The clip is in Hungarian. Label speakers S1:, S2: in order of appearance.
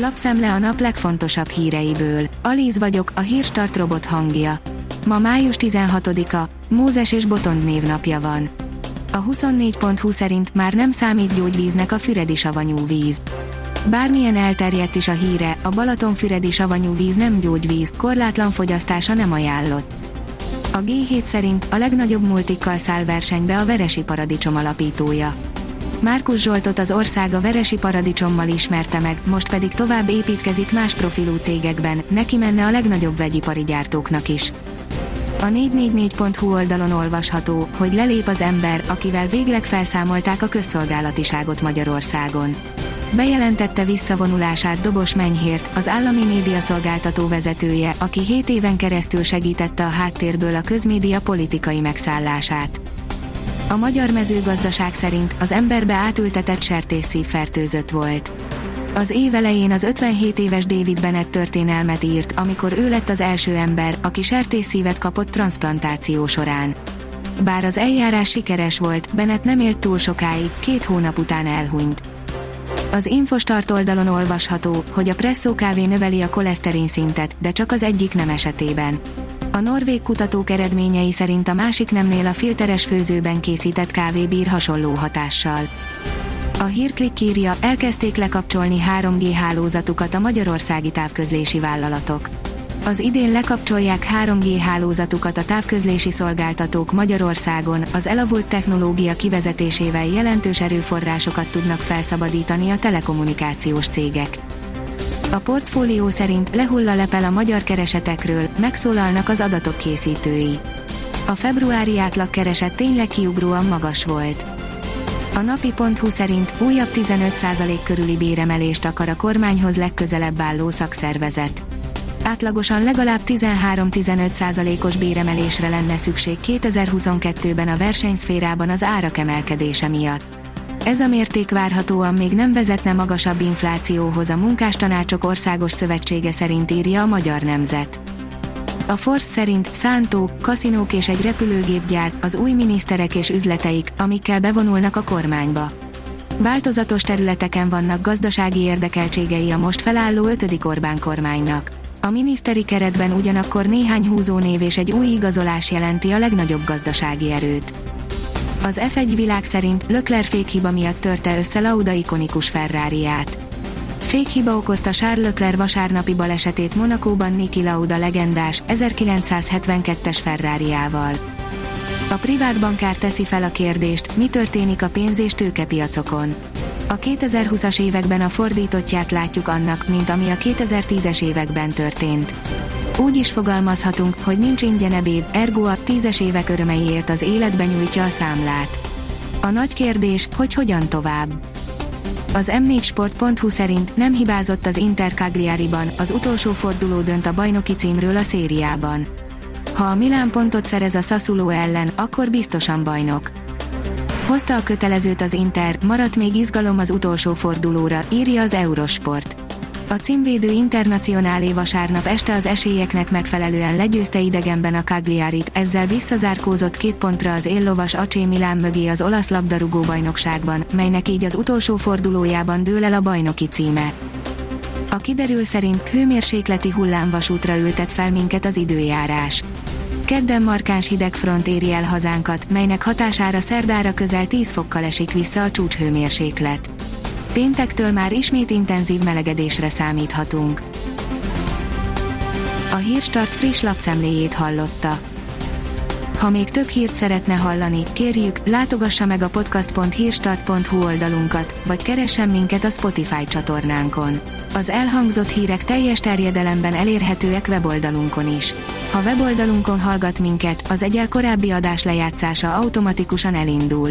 S1: Lapszemle a nap legfontosabb híreiből. Alíz vagyok, a hírstart robot hangja. Ma május 16-a, Mózes és Botond névnapja van. A 24.20 szerint már nem számít gyógyvíznek a füredi savanyú víz. Bármilyen elterjedt is a híre, a Balatonfüredi savanyú víz nem gyógyvíz, korlátlan fogyasztása nem ajánlott. A G7 szerint a legnagyobb multikkal száll versenybe a Veresi Paradicsom alapítója. Márkus Zsoltot az ország a Veresi Paradicsommal ismerte meg, most pedig tovább építkezik más profilú cégekben, neki menne a legnagyobb vegyipari gyártóknak is. A 444.hu oldalon olvasható, hogy lelép az ember, akivel végleg felszámolták a közszolgálatiságot Magyarországon. Bejelentette visszavonulását Dobos Menyhért, az állami médiaszolgáltató vezetője, aki 7 éven keresztül segítette a háttérből a közmédia politikai megszállását. A magyar mezőgazdaság szerint az emberbe átültetett sertészszív fertőzött volt. Az év elején az 57 éves David Bennett történelmet írt, amikor ő lett az első ember, aki sertészszívet kapott transplantáció során. Bár az eljárás sikeres volt, Bennett nem élt túl sokáig, két hónap után elhunyt. Az Infostart oldalon olvasható, hogy a presszó kávé növeli a koleszterin szintet, de csak az egyik nem esetében. A norvég kutatók eredményei szerint a másik nemnél a filteres főzőben készített kávé bír hasonló hatással. A hírklik írja, elkezdték lekapcsolni 3G hálózatukat a magyarországi távközlési vállalatok. Az idén lekapcsolják 3G hálózatukat a távközlési szolgáltatók Magyarországon, az elavult technológia kivezetésével jelentős erőforrásokat tudnak felszabadítani a telekommunikációs cégek. A portfólió szerint lehull lepel a magyar keresetekről, megszólalnak az adatok készítői. A februári átlagkereset tényleg kiugróan magas volt. A napi.hu szerint újabb 15% körüli béremelést akar a kormányhoz legközelebb álló szakszervezet. Átlagosan legalább 13-15%-os béremelésre lenne szükség 2022-ben a versenyszférában az árak emelkedése miatt. Ez a mérték várhatóan még nem vezetne magasabb inflációhoz a munkástanácsok országos szövetsége szerint írja a Magyar Nemzet. A Force szerint szántó, kaszinók és egy repülőgépgyár, az új miniszterek és üzleteik, amikkel bevonulnak a kormányba. Változatos területeken vannak gazdasági érdekeltségei a most felálló 5. Orbán kormánynak. A miniszteri keretben ugyanakkor néhány húzónév és egy új igazolás jelenti a legnagyobb gazdasági erőt. Az F1 világ szerint Lökler fékhiba miatt törte össze Lauda ikonikus Ferrari-ját. Fékhiba okozta Charles Leclerc vasárnapi balesetét Monakóban Niki Lauda legendás 1972-es Ferrari-ával. A privát bankár teszi fel a kérdést, mi történik a pénz- és tőkepiacokon. A 2020-as években a fordítottját látjuk annak, mint ami a 2010-es években történt. Úgy is fogalmazhatunk, hogy nincs ingyen ebéd, ergo a tízes évek örömeiért az életben nyújtja a számlát. A nagy kérdés, hogy hogyan tovább. Az M4sport.hu szerint nem hibázott az Inter Cagliari-ban, az utolsó forduló dönt a bajnoki címről a szériában. Ha a Milán pontot szerez a Sassuolo ellen, akkor biztosan bajnok. Hozta a kötelezőt az Inter, maradt még izgalom az utolsó fordulóra, írja az Eurosport. A címvédő internacionálé vasárnap este az esélyeknek megfelelően legyőzte idegenben a Cagliarit, ezzel visszazárkózott két pontra az éllovas Acé Milán mögé az olasz labdarúgó bajnokságban, melynek így az utolsó fordulójában dől el a bajnoki címe. A kiderül szerint hőmérsékleti hullámvasútra ültet fel minket az időjárás. Kedden markáns hidegfront éri el hazánkat, melynek hatására szerdára közel 10 fokkal esik vissza a csúcshőmérséklet. Péntektől már ismét intenzív melegedésre számíthatunk. A Hírstart friss lapszemléjét hallotta. Ha még több hírt szeretne hallani, kérjük, látogassa meg a podcast.hírstart.hu oldalunkat, vagy keressen minket a Spotify csatornánkon. Az elhangzott hírek teljes terjedelemben elérhetőek weboldalunkon is. Ha weboldalunkon hallgat minket, az egyel korábbi adás lejátszása automatikusan elindul.